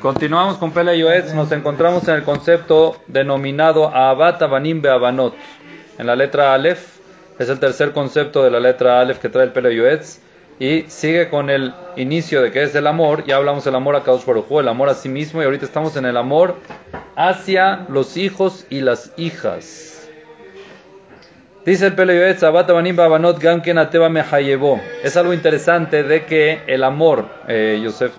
Continuamos con Pele Yoetz. Nos encontramos en el concepto denominado Abat Abanim Beabanot. En la letra Aleph. Es el tercer concepto de la letra Aleph que trae el Pele Yoetz. Y sigue con el inicio de que es el amor. Ya hablamos del amor a Kadosh Baruj el amor a sí mismo. Y ahorita estamos en el amor hacia los hijos y las hijas. Dice el Pele Yoetz, Abat Abanim Beabanot Gamken Ateba Mehayebo. Es algo interesante de que el amor, eh, Yosef,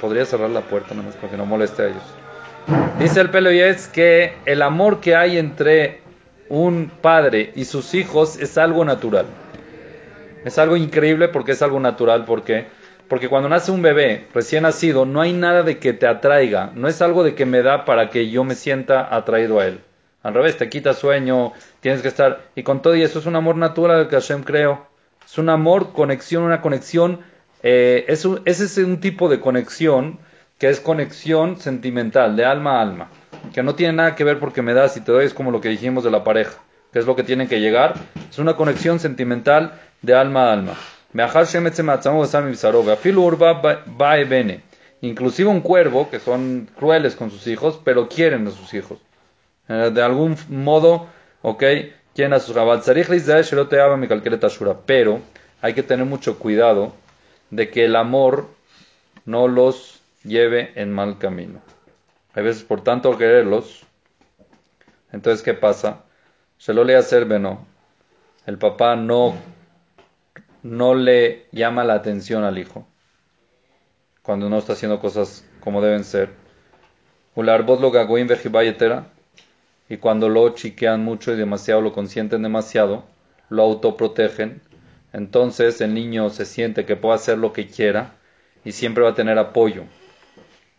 podría cerrar la puerta nomás para que no moleste a ellos. Dice el Pelo es que el amor que hay entre un padre y sus hijos es algo natural. Es algo increíble porque es algo natural. ¿Por qué? Porque cuando nace un bebé recién nacido, no hay nada de que te atraiga. No es algo de que me da para que yo me sienta atraído a él. Al revés, te quita sueño, tienes que estar. Y con todo y eso es un amor natural que Hashem creó. Es un amor, conexión, una conexión eh, es un, ese es un tipo de conexión que es conexión sentimental, de alma a alma, que no tiene nada que ver porque me das y te doy, es como lo que dijimos de la pareja, que es lo que tiene que llegar, es una conexión sentimental de alma a alma. Inclusive un cuervo, que son crueles con sus hijos, pero quieren a sus hijos. Eh, de algún modo, ok, quieren a sus pero hay que tener mucho cuidado de que el amor no los lleve en mal camino. Hay veces por tanto quererlos, entonces ¿qué pasa? Se lo le hacer no. El papá no, no le llama la atención al hijo cuando no está haciendo cosas como deben ser. Y cuando lo chiquean mucho y demasiado, lo consienten demasiado, lo autoprotegen entonces el niño se siente que puede hacer lo que quiera y siempre va a tener apoyo.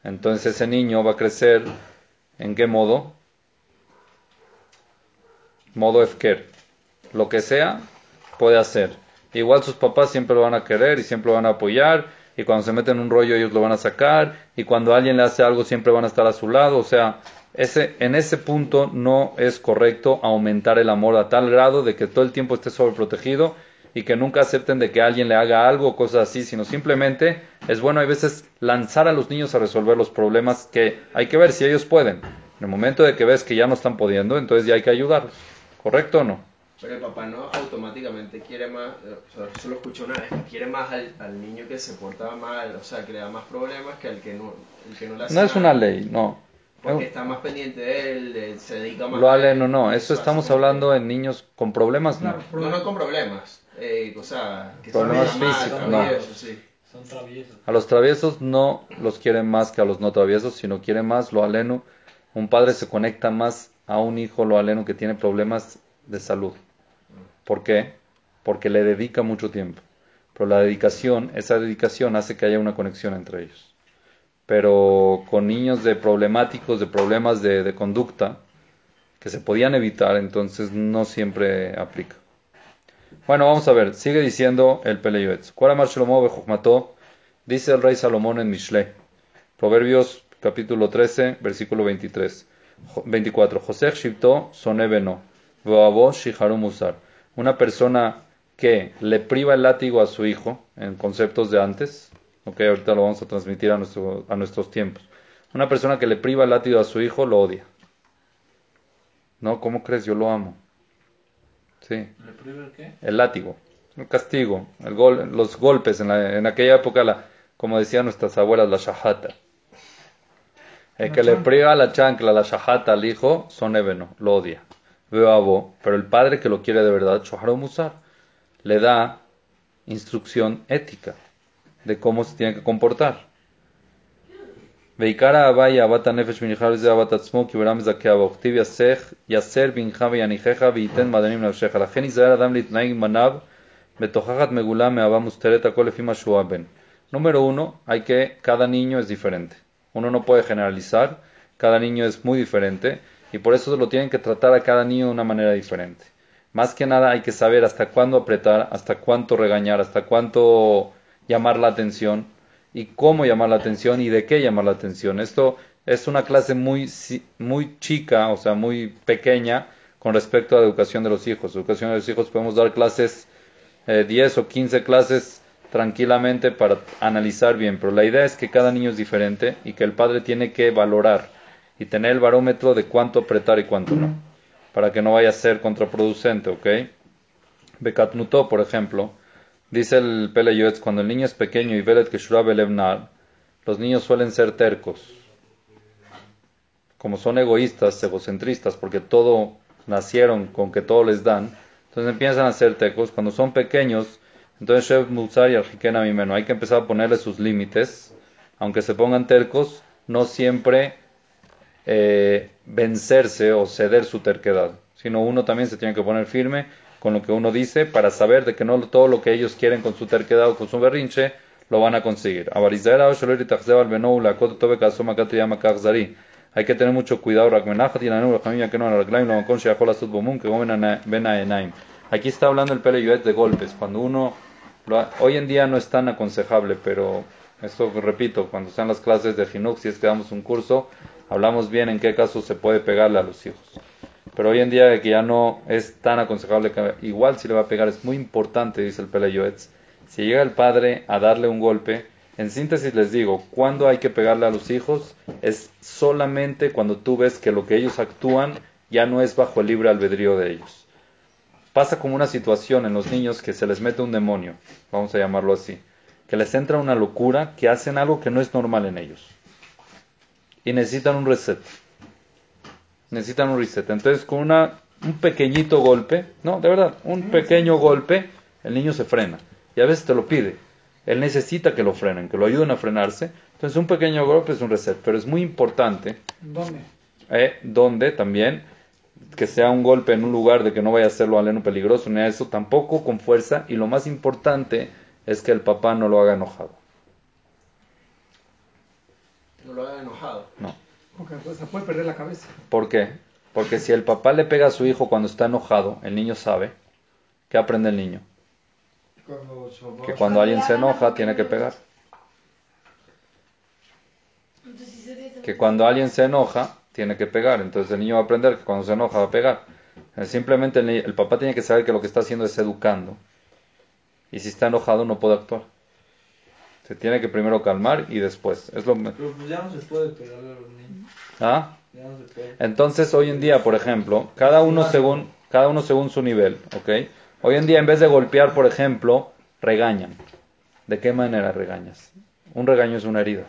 Entonces ese niño va a crecer en qué modo? Modo Efker. Lo que sea, puede hacer. Igual sus papás siempre lo van a querer y siempre lo van a apoyar. Y cuando se meten en un rollo ellos lo van a sacar. Y cuando alguien le hace algo siempre van a estar a su lado. O sea, ese, en ese punto no es correcto aumentar el amor a tal grado de que todo el tiempo esté sobreprotegido y que nunca acepten de que alguien le haga algo o cosas así, sino simplemente es bueno a veces lanzar a los niños a resolver los problemas que hay que ver si ellos pueden. En el momento de que ves que ya no están pudiendo, entonces ya hay que ayudarlos. ¿Correcto o no? Pero el papá no automáticamente quiere más, o sea, lo escucho una vez, quiere más al, niño que se porta mal, o sea, que le da más problemas que al que no, el que no le hace No es una ley, no. Porque está más pendiente de él, se dedica más Lo ale, no, no, eso estamos hablando en niños con problemas, no. No, no con problemas eh, o sea, que problemas físicos, no. Son traviesos. A los traviesos no los quieren más que a los no traviesos, sino quieren más lo aleno. Un padre se conecta más a un hijo lo aleno que tiene problemas de salud. ¿Por qué? Porque le dedica mucho tiempo. Pero la dedicación, esa dedicación hace que haya una conexión entre ellos. Pero con niños de problemáticos, de problemas de, de conducta, que se podían evitar, entonces no siempre aplica. Bueno, vamos a ver. Sigue diciendo el Peleyuetz. Dice el rey Salomón en Mishle. Proverbios capítulo 13, versículo 23. 24. José Shipto sonebeno. Musar. Una persona que le priva el látigo a su hijo, en conceptos de antes, ok, ahorita lo vamos a transmitir a, nuestro, a nuestros tiempos. Una persona que le priva el látigo a su hijo lo odia. ¿No? ¿Cómo crees? Yo lo amo. Sí. ¿Le el qué? El látigo, el castigo, el gol, los golpes. En, la, en aquella época, la, como decían nuestras abuelas, la shahata. El que le priva la chancla, la shahata al hijo, son ebeno, lo odia. Veo a vos, pero el padre que lo quiere de verdad, Shoharo Musar, le da instrucción ética de cómo se tiene que comportar. ועיקר האהבה היא אהבת הנפש ונכלל לזה אהבת עצמו כי ברם מזכה בה וכתיב יסר בנך ויניחך וייתן מעדנים לנפשך לכן ייזהר אדם להתנהג עם בניו בתוכחת מגולה מאהבה מוסתרת הכל לפי מה שהוא הבן. Número uno, hay que, cada niño es diferente. Uno no puede generalizar, cada niño es muy diferente y por eso lo tienen que tratar a cada niño de una manera diferente. Más que nada hay que saber hasta cuándo apretar, hasta cuánto regañar, hasta cuánto llamar la atención y cómo llamar la atención y de qué llamar la atención. Esto es una clase muy, muy chica, o sea, muy pequeña con respecto a la educación de los hijos. Educación de los hijos podemos dar clases, eh, 10 o 15 clases tranquilamente para analizar bien, pero la idea es que cada niño es diferente y que el padre tiene que valorar y tener el barómetro de cuánto apretar y cuánto no, para que no vaya a ser contraproducente, ¿ok? Bekatnuto, por ejemplo, dice el Pele Yoetz, cuando el niño es pequeño y velet que los niños suelen ser tercos. Como son egoístas, egocentristas, porque todo nacieron con que todo les dan, entonces empiezan a ser tercos. Cuando son pequeños, entonces Shev Musar y Arjikena Mimeno, hay que empezar a ponerle sus límites, aunque se pongan tercos, no siempre eh, vencerse o ceder su terquedad, sino uno también se tiene que poner firme con lo que uno dice para saber de que no todo lo que ellos quieren con su terquedad o con su berrinche lo van a conseguir. Hay que tener mucho cuidado. Aquí está hablando el pelo de golpes. Cuando uno, hoy en día no es tan aconsejable, pero esto repito, cuando están las clases de Jinux, si es que damos un curso, hablamos bien en qué casos se puede pegarle a los hijos. Pero hoy en día que ya no es tan aconsejable que igual si le va a pegar es muy importante, dice el Peleyoetz. Si llega el padre a darle un golpe, en síntesis les digo, cuando hay que pegarle a los hijos es solamente cuando tú ves que lo que ellos actúan ya no es bajo el libre albedrío de ellos. Pasa como una situación en los niños que se les mete un demonio, vamos a llamarlo así, que les entra una locura, que hacen algo que no es normal en ellos. Y necesitan un reset necesitan un reset. Entonces, con una, un pequeñito golpe, no, de verdad, un pequeño golpe, el niño se frena. Y a veces te lo pide. Él necesita que lo frenen, que lo ayuden a frenarse. Entonces, un pequeño golpe es un reset. Pero es muy importante. ¿Dónde? Eh, donde también que sea un golpe en un lugar de que no vaya a hacerlo aleno peligroso, ni a eso, tampoco con fuerza. Y lo más importante es que el papá no lo haga enojado. No lo haga enojado. No. Porque se puede perder la cabeza. ¿Por qué? Porque si el papá le pega a su hijo cuando está enojado, el niño sabe. ¿Qué aprende el niño? Que cuando alguien se enoja, tiene que pegar. Que cuando alguien se enoja, tiene que pegar. Entonces el niño va a aprender que cuando se enoja va a pegar. Eh, simplemente el, el papá tiene que saber que lo que está haciendo es educando. Y si está enojado no puede actuar. Se tiene que primero calmar y después. Es lo Pero pues ya no se puede pegarle a los niños. ¿Ah? Ya no se puede. Entonces, hoy en día, por ejemplo, cada uno según, cada uno según su nivel, ¿ok? Hoy en día, en vez de golpear, por ejemplo, regañan. ¿De qué manera regañas? Un regaño es una herida.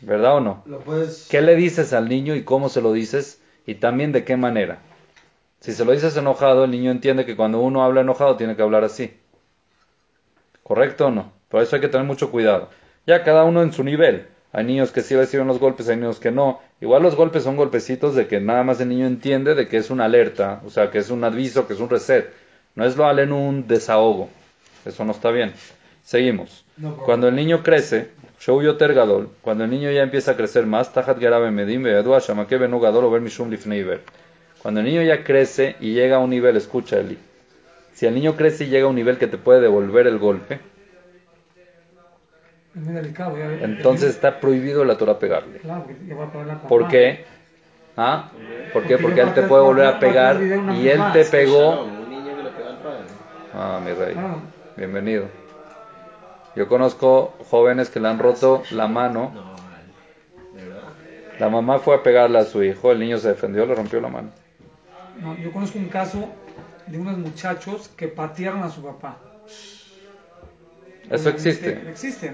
¿Verdad o no? Puedes... ¿Qué le dices al niño y cómo se lo dices? Y también de qué manera. Si se lo dices enojado, el niño entiende que cuando uno habla enojado tiene que hablar así. ¿Correcto o no? Por eso hay que tener mucho cuidado. Ya cada uno en su nivel. Hay niños que sí reciben los golpes, hay niños que no. Igual los golpes son golpecitos de que nada más el niño entiende de que es una alerta, o sea, que es un aviso, que es un reset. No es lo en un desahogo. Eso no está bien. Seguimos. Cuando el niño crece, yo Tergadol, cuando el niño ya empieza a crecer más, Tajat Medim, Cuando el niño ya crece y llega a un nivel, escucha Eli, si el niño crece y llega a un nivel que te puede devolver el golpe, entonces está prohibido la Torah pegarle. ¿Por qué? ¿Ah? ¿Por qué? Porque él te puede volver a pegar y él te pegó. Ah, mi rey. Bienvenido. Yo conozco jóvenes que le han roto la mano. La mamá fue a pegarle a su hijo, el niño se defendió, le rompió la mano. No, yo conozco un caso de unos muchachos que patearon a su papá. Eso existe.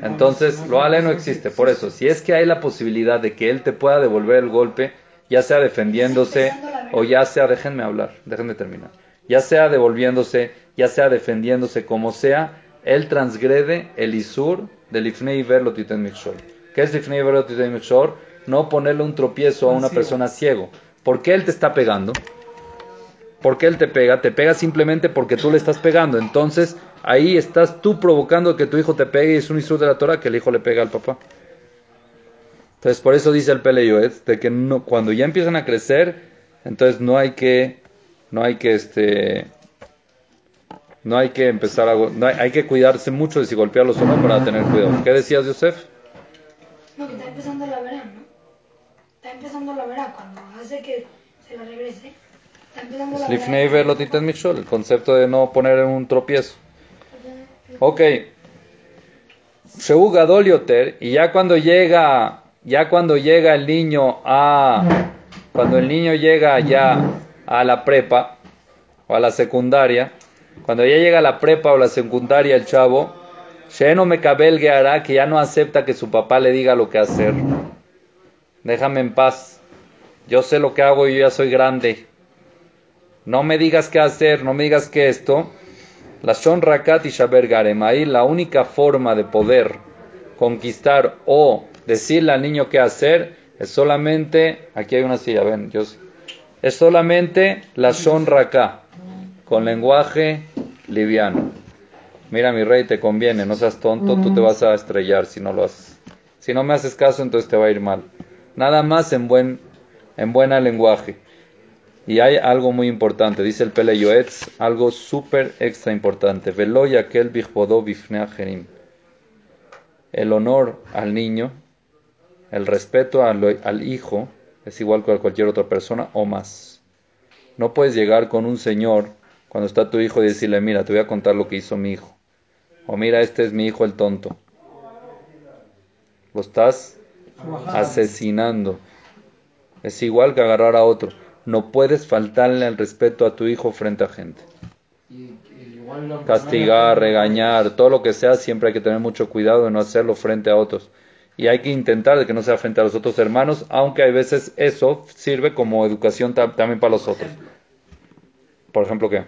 Entonces, lo ale no existe. Por eso, si es que hay la posibilidad de que él te pueda devolver el golpe, ya sea defendiéndose o ya sea, déjenme hablar, déjenme terminar, ya sea devolviéndose, ya sea defendiéndose, como sea, él transgrede el isur del ifnei verlo titen ¿Qué es ifnei verlo titen No ponerle un tropiezo a una persona ciego. ¿Por qué él te está pegando? ¿Por qué él te pega? Te pega simplemente porque tú le estás pegando. Entonces, ahí estás tú provocando que tu hijo te pegue y es un insulto de la Torah que el hijo le pega al papá. Entonces, por eso dice el Pele de que no, cuando ya empiezan a crecer, entonces no hay que, no hay que, este, no hay que empezar a, no hay, que cuidarse mucho de si golpearlos o no para tener cuidado. ¿Qué decías, Yosef? No, que está empezando la verano, ¿no? Está empezando la verano, cuando hace que se la regrese el concepto de no poner un tropiezo. Ok. Sheu Gadol Yoter, y ya cuando llega, ya cuando llega el niño a, cuando el niño llega ya a la prepa o a la secundaria, cuando ya llega a la prepa o la secundaria el chavo, Sheno Mekabel Gehará, que ya no acepta que su papá le diga lo que hacer. Déjame en paz. Yo sé lo que hago y yo ya soy grande. No me digas qué hacer, no me digas qué esto. La Shon Rakat y Shaber Garem. Ahí la única forma de poder conquistar o decirle al niño qué hacer es solamente. Aquí hay una silla, ven, yo sé. Es solamente la Shon Raká, con lenguaje liviano. Mira, mi rey, te conviene, no seas tonto, tú te vas a estrellar si no lo haces. Si no me haces caso, entonces te va a ir mal. Nada más en buen, en buena lenguaje. Y hay algo muy importante, dice el Pele Yoetz, algo súper extra importante. Velo yakel ajerim. El honor al niño, el respeto al, al hijo, es igual que a cualquier otra persona o más. No puedes llegar con un señor cuando está tu hijo y decirle, mira, te voy a contar lo que hizo mi hijo. O mira, este es mi hijo el tonto. Lo estás asesinando. Es igual que agarrar a otro. No puedes faltarle al respeto a tu hijo frente a gente. Castigar, regañar, todo lo que sea, siempre hay que tener mucho cuidado de no hacerlo frente a otros. Y hay que intentar de que no sea frente a los otros hermanos, aunque hay veces eso sirve como educación tam- también para los otros. Por ejemplo, ¿qué?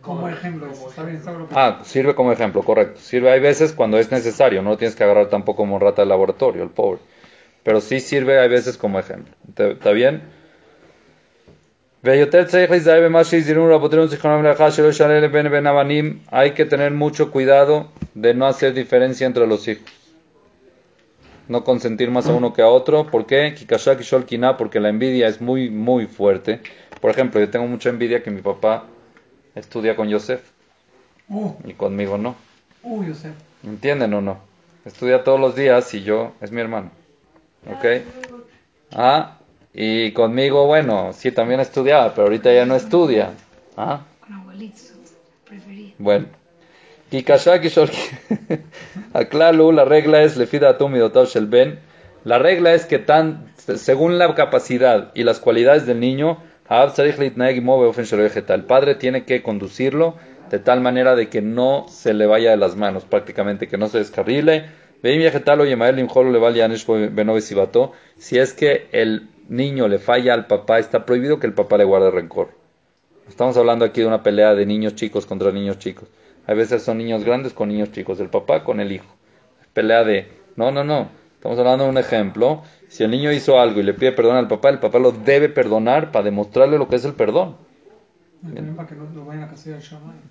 Como ejemplo, está bien, está bien. Ah, sirve como ejemplo, correcto. Sirve hay veces cuando es necesario, no lo tienes que agarrar tampoco como rata de laboratorio, el pobre. Pero sí sirve hay veces como ejemplo. ¿Está está bien? Hay que tener mucho cuidado de no hacer diferencia entre los hijos. No consentir más a uno que a otro. ¿Por qué? Porque la envidia es muy, muy fuerte. Por ejemplo, yo tengo mucha envidia que mi papá estudia con Yosef Uh, y conmigo no. uh. ¿Entienden o no? Estudia todos los días y yo es mi hermano. ¿Ok? Ah, y conmigo, bueno, sí también estudiaba, pero ahorita ya no estudia. Ah, Con abuelitos, bueno. La regla es Lefida Atum Midotav Shel Ben. La regla es que tan, según la capacidad y las cualidades del niño, el padre tiene que conducirlo de tal manera de que no se le vaya de las manos, prácticamente, que no se descarrile. Si es que el niño le falla al papá, está prohibido que el papá le guarde rencor. Estamos hablando aquí de una pelea de niños chicos contra niños chicos. A veces son niños grandes con niños chicos, el papá con el hijo. Pelea de, no, no, no. Estamos hablando de un ejemplo. Si el niño hizo algo y le pide perdón al papá, el papá lo debe perdonar para demostrarle lo que es el perdón. Para que no vayan a.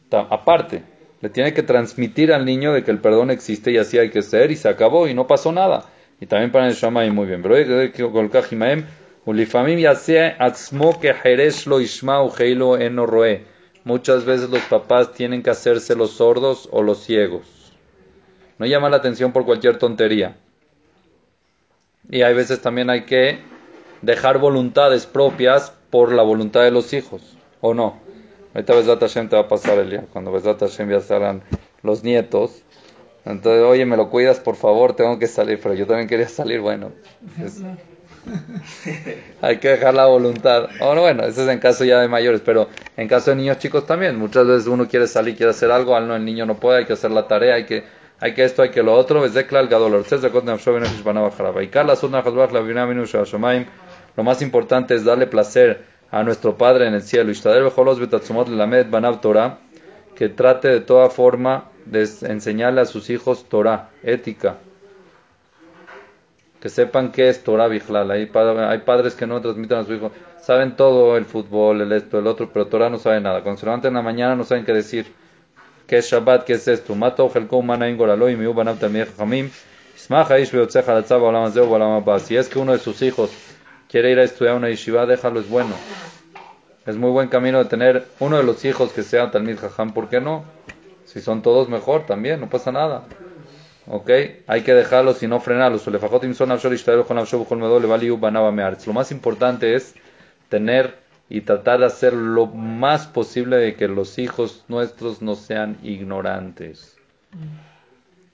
Ta- Aparte, le tiene que transmitir al niño de que el perdón existe y así hay que ser y se acabó y no pasó nada. Y también para el Shammai muy bien. Pero Muchas veces los papás tienen que hacerse los sordos o los ciegos. No llama la atención por cualquier tontería. Y hay veces también hay que dejar voluntades propias por la voluntad de los hijos, ¿o no? Ahorita Besat Hashem te va a pasar el día, cuando Besat Hashem ya estarán los nietos. Entonces, oye, me lo cuidas, por favor, tengo que salir, pero yo también quería salir, bueno. Pues, hay que dejar la voluntad. Ahora, bueno, eso es en caso ya de mayores, pero en caso de niños chicos también. Muchas veces uno quiere salir, quiere hacer algo, al no, el niño no puede, hay que hacer la tarea, hay que, hay que esto, hay que lo otro. Ves de claro, gadol, Ortez, de Kotnam, Shoben, Nefesh, Banav, Harab. Y Karla, Sudna, Hazbach, La Bina, Minu, Shashomaim. Lo más importante es darle placer a nuestro Padre en el cielo. Que trate de toda forma de enseñarle a sus hijos Torah, ética que sepan qué es Torah Bijlal. Hay, hay padres que no transmiten a su hijo, saben todo el fútbol, el esto, el otro, pero Torah no sabe nada. Cuando se levantan en la mañana no saben qué decir. ¿Qué es Shabbat? ¿Qué es esto? Mato Helko. Si es que uno de sus hijos quiere ir a estudiar una yeshiva, déjalo, es bueno. Es muy buen camino de tener uno de los hijos que sea Talmid Jajam, ¿por qué no? Si son todos mejor también, no pasa nada. ¿Ok? Hay que dejarlos y no frenarlos. Lo más importante es tener y tratar de hacer lo más posible de que los hijos nuestros no sean ignorantes.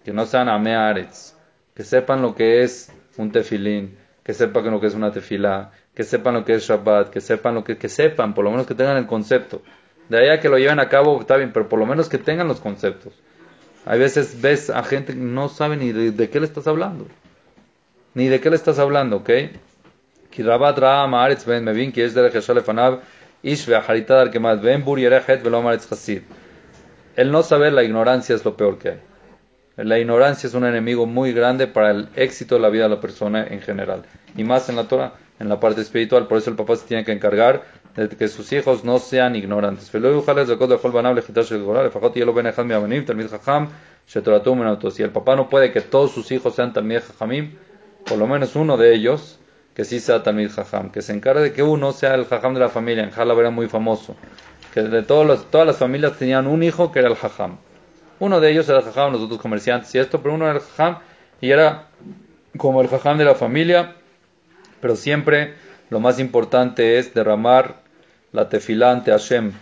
Que no sean amearetz. Que sepan lo que es un tefilín. Que sepan lo que es una tefilá. Que sepan lo que es Shabbat. Que sepan lo que, que sepan, por lo menos que tengan el concepto. De ahí a que lo lleven a cabo está bien, pero por lo menos que tengan los conceptos. Hay veces ves a gente que no sabe ni de, de, qué le estás hablando. Ni de qué le estás hablando, ¿ok? El no saber la ignorancia es lo peor que hay. La ignorancia es un enemigo muy grande para el éxito de la vida de la persona en general. Y más en la Torah, en la parte espiritual. Por eso el papá se tiene que encargar de que sus hijos no sean ignorantes. Si el papá no puede que todos sus hijos sean Talmid Jajamim, por lo menos uno de ellos, que sí sea Talmid Jajam, que se encargue de que uno sea el Jajam de la familia. En Jalab era muy famoso, que de todos todas las familias tenían un hijo que era el Jajam. Uno de ellos era el Jajam, los otros comerciantes y esto, pero uno era el Jajam y era como el Jajam de la familia, pero siempre lo más importante es derramar la tefilá ante Hashem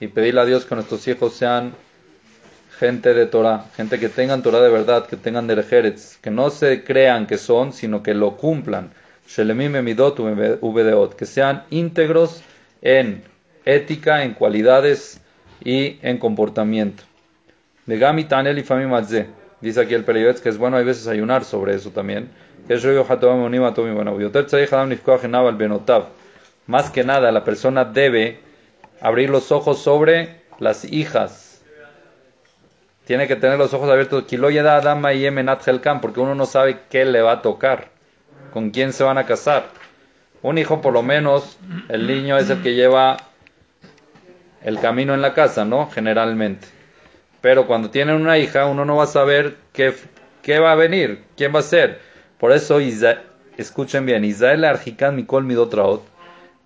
y pedirle a Dios que nuestros hijos sean gente de Torah, gente que tengan Torah de verdad, que tengan derejeres, que no se crean que son, sino que lo cumplan. Que sean íntegros en ética, en cualidades y en comportamiento. Megami tanel y Dice aquí el periodista que es bueno hay veces ayunar sobre eso también. Más que nada, la persona debe abrir los ojos sobre las hijas. Tiene que tener los ojos abiertos. Porque uno no sabe qué le va a tocar. Con quién se van a casar. Un hijo, por lo menos, el niño es el que lleva el camino en la casa, ¿no? Generalmente. Pero cuando tienen una hija, uno no va a saber qué, qué va a venir, quién va a ser. Por eso, escuchen bien, Israel Arjikan Mikol Midotraot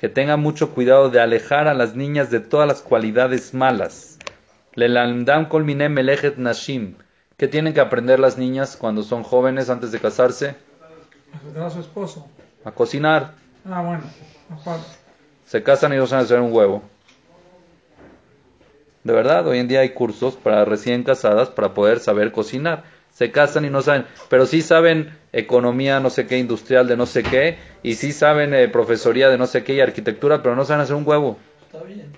que tenga mucho cuidado de alejar a las niñas de todas las cualidades malas. Lelandam nashim. ¿Qué tienen que aprender las niñas cuando son jóvenes antes de casarse? A su esposo. A cocinar. Ah, bueno. aparte. Se casan y no saben hacer un huevo. De verdad, hoy en día hay cursos para recién casadas para poder saber cocinar. Se casan y no saben, pero sí saben economía, no sé qué, industrial de no sé qué, y sí saben eh, profesoría de no sé qué y arquitectura, pero no saben hacer un huevo. Está bien.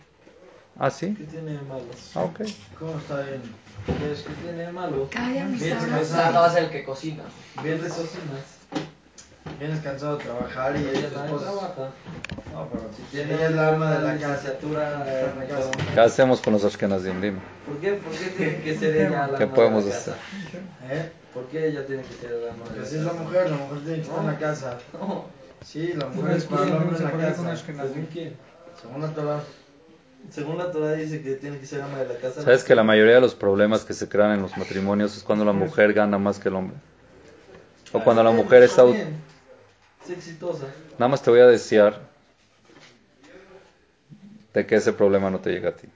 ¿Ah, sí? ¿Qué tiene de malo? Ah, ok. ¿Cómo está bien? ¿Qué es que tiene de malo? Cada día me Bien, está se O sea, no va a ser el que cocina. Vienes, cocinas. vienes cansado de trabajar y Ella también trabaja. No, pero si Tiene la ama de la licenciatura está en la casa. ¿Qué hacemos con los Ashkenazim? Dime. ¿Por qué, ¿Por qué tiene que ser ella la ¿Qué podemos hacer? ¿Eh? ¿Por qué ella tiene que ser la la así es la mujer, la mujer tiene que estar en la casa. No. Sí, la mujer es para el hombre en la casa. Ashkenazim. ¿Según quién? Según la Torah. Según la Torah dice que tiene que ser ama de la casa. ¿Sabes que la mayoría de los problemas que se crean en los matrimonios es cuando la mujer gana más que el hombre? O cuando la mujer está... Es exitosa. Nada más te voy a desear de que ese problema no te llegue a ti.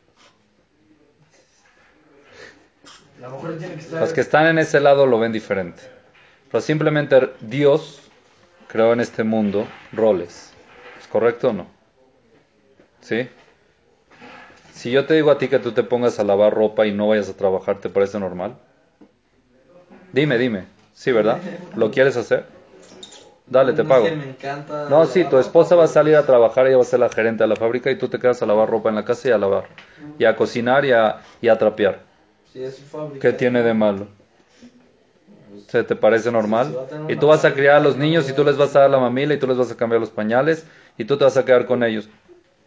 La mujer tiene que estar. Los que están en ese lado lo ven diferente. Pero simplemente Dios creó en este mundo roles. ¿Es correcto o no? ¿Sí? Si yo te digo a ti que tú te pongas a lavar ropa y no vayas a trabajar, ¿te parece normal? Dime, dime. Sí, ¿verdad? ¿Lo quieres hacer? Dale, te pago. No, sí, tu esposa va a salir a trabajar, ella va a ser la gerente de la fábrica y tú te quedas a lavar ropa en la casa y a lavar. Y a cocinar y a, y a trapear. Sí, es su fábrica. ¿Qué tiene de malo? ¿Se te parece normal? Y tú vas a criar a los niños y tú les vas a dar la mamila y tú les vas a cambiar los pañales y tú te vas a quedar con ellos.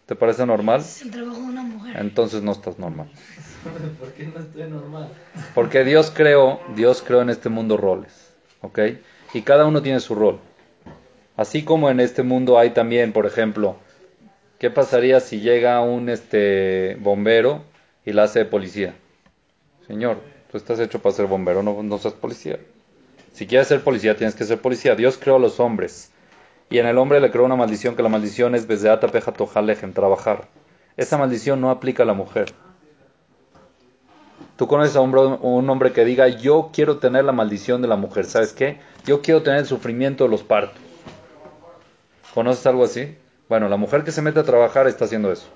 ¿Te parece normal? Es el trabajo de una mujer. Entonces no estás normal. ¿Por qué no estoy normal? Porque Dios creó, Dios creó en este mundo roles, ¿ok? Y cada uno tiene su rol. Así como en este mundo hay también, por ejemplo, ¿qué pasaría si llega un este bombero y la hace de policía? Señor, tú estás hecho para ser bombero, no, no seas policía. Si quieres ser policía, tienes que ser policía. Dios creó a los hombres. Y en el hombre le creó una maldición, que la maldición es Bezeata Peja Tojalejem, trabajar. Esa maldición no aplica a la mujer. Tú conoces a un un hombre que diga, yo quiero tener la maldición de la mujer, ¿sabes qué? Yo quiero tener el sufrimiento de los partos. ¿Conoces algo así? Bueno, la mujer que se mete a trabajar está haciendo eso.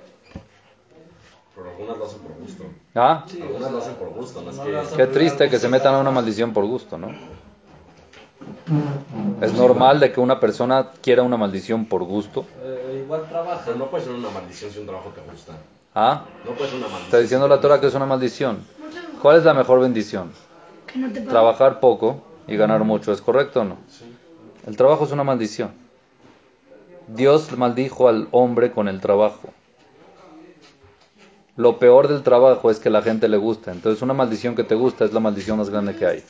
Pero algunas lo hacen por gusto. ¿Ah? Algunas lo hacen por gusto, no es que... Qué triste que se metan a una maldición por gusto, ¿no? Es normal de que una persona quiera una maldición por gusto. Eh, igual trabaja. Pero no puede ser una maldición si un trabajo te gusta. ¿Ah? No puede ser una maldición. Está diciendo la Torah que es una maldición. ¿Cuál es la mejor bendición? Que no te paguen. Trabajar poco y ganar mucho, ¿es correcto o no? El trabajo es una maldición. Dios maldijo al hombre con el trabajo. Lo peor del trabajo es que la gente le gusta. Entonces una maldición que te gusta es la maldición más grande que hay.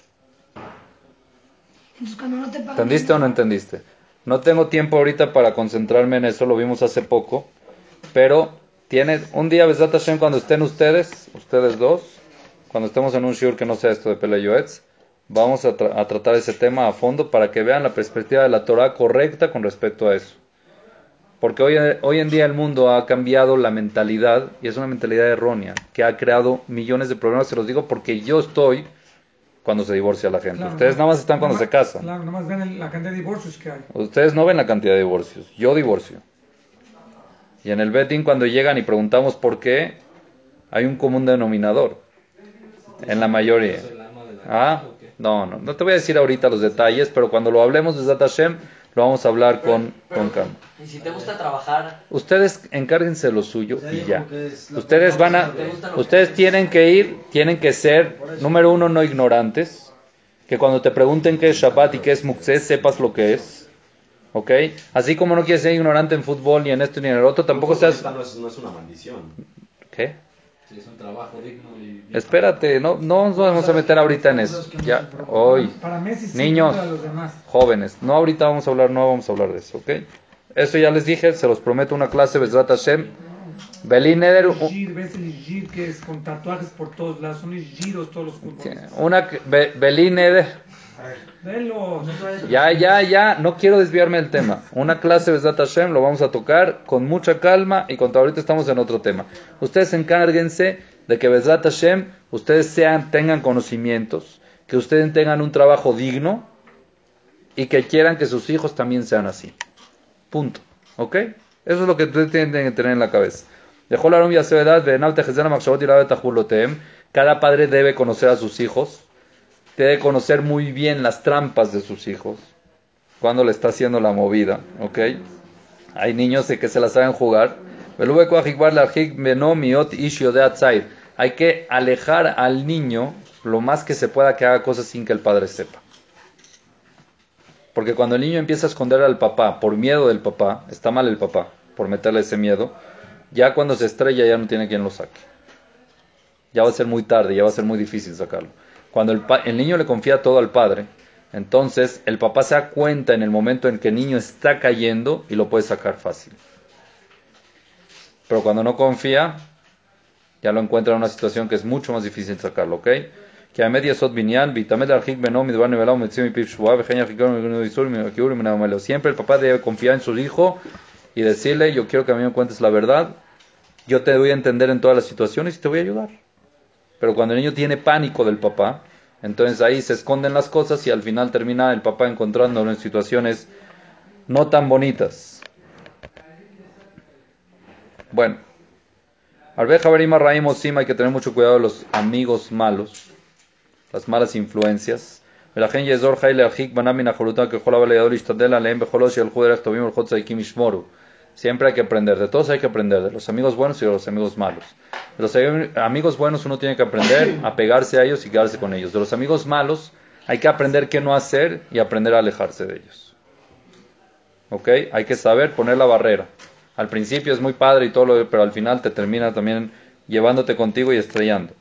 No te pagan. ¿Entendiste o no entendiste? No tengo tiempo ahorita para concentrarme en eso, lo vimos hace poco. Pero tiene un día, Besat Hashem, cuando estén ustedes, ustedes dos, cuando estemos en un shiur que no sea esto de Pele Yoetz, vamos a, tra- a tratar ese tema a fondo para que vean la perspectiva de la Torah correcta con respecto a eso. Porque hoy, hoy en día el mundo ha cambiado la mentalidad y es una mentalidad errónea que ha creado millones de problemas. Se los digo porque yo estoy cuando se divorcia la gente. Claro, Ustedes nada más están cuando se casan. Claro, nada más ven el- la cantidad de divorcios que hay. Ustedes no ven la cantidad de divorcios. Yo divorcio. Y en el betting cuando llegan y preguntamos por qué, hay un común denominador. En la mayoría. Ah, no, no, no te voy a decir ahorita los detalles, pero cuando lo hablemos de Zat Hashem, lo vamos a hablar con, con calma. Y si te gusta trabajar, Ustedes encárguense lo suyo y ya. Ustedes van a, ustedes tienen que ir, tienen que ser, número uno, no ignorantes. Que cuando te pregunten qué es Shabbat y qué es Muxés, sepas lo que es. ¿Ok? Así como no quieres ser ignorante en fútbol, ni en esto, ni en el otro, tampoco seas... Esta no es, no es una maldición. ¿Qué? Sí, es un trabajo digno y... Espérate, no, no nos vamos a meter ahorita en eso. Ya, hoy. Para Messi sí, Niños. para los demás. jóvenes. No ahorita vamos a hablar, no vamos a hablar de eso, ¿ok? Eso ya les dije, se los prometo una clase, Bezrat Hashem. Belín Eder, que es con tatuajes por todos lados, son giros todos los futbolistas. una, Belín Eder. Ya, ya, ya, no quiero desviarme del tema. Una clase Bezrat Hashem lo vamos a tocar con mucha calma y con ahorita estamos en otro tema. Ustedes encárguense de que Bezrat Hashem, ustedes sean, tengan conocimientos, que ustedes tengan un trabajo digno y que quieran que sus hijos también sean así. Punto. ¿Ok? Eso es lo que ustedes tienen que tener en la cabeza. Dejó la edad, cada padre debe conocer a sus hijos, debe conocer muy bien las trampas de sus hijos, cuando le está haciendo la movida, ¿ok? Hay niños que se las saben jugar. Hay que alejar al niño lo más que se pueda que haga cosas sin que el padre sepa. Porque cuando el niño empieza a esconder al papá por miedo del papá, está mal el papá por meterle ese miedo, ya cuando se estrella ya no tiene quien lo saque. Ya va a ser muy tarde, ya va a ser muy difícil sacarlo. Cuando el, el niño le confía todo al padre, entonces el papá se da cuenta en el momento en que el niño está cayendo y lo puede sacar fácil. Pero cuando no confía, ya lo encuentra en una situación que es mucho más difícil sacarlo, ¿ok? Akiur, mi naamelo. Siempre el papá debe confiar en su hijo y decirle, yo quiero que a mí me cuentes la verdad, yo te voy a entender en todas las situaciones y te voy a ayudar. Pero cuando el niño tiene pánico del papá, entonces ahí se esconden las cosas y al final termina el papá encontrándolo en situaciones no tan bonitas. Bueno, Albeja Berima Raim Osim, hay que tener mucho cuidado de los amigos malos, las malas influencias. ולכן יעזור חי להרחיק בניו מן החולותה ככל הבא לידו להשתדל עליהם בכל עוד שילכו דרך טובים ולחות צדיקים ישמורו. Siempre hay que aprender, de todos hay que aprender, de los amigos buenos y de los amigos malos. De los ami- amigos buenos uno tiene que aprender a pegarse a ellos y quedarse con ellos. De los amigos malos hay que aprender qué no hacer y aprender a alejarse de ellos. ¿Ok? Hay que saber poner la barrera. Al principio es muy padre y todo, lo, pero al final te termina también llevándote contigo y estrellando.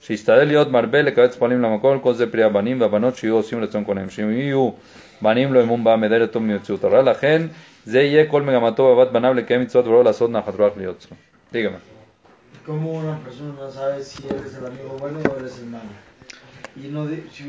שישתדל להיות מרבה לקבץ פועלים למקום, כל זה פרי הבנים והבנות שיהיו עושים רצון קונם. שאם יהיו בנים לא אמון בם מדלת טוב ממציאות הרע, לכן זה יהיה כל מגמתו באהבת בניו לקיים מצוות ולא לעשות נחת רוח ליוצרו. dígame. Si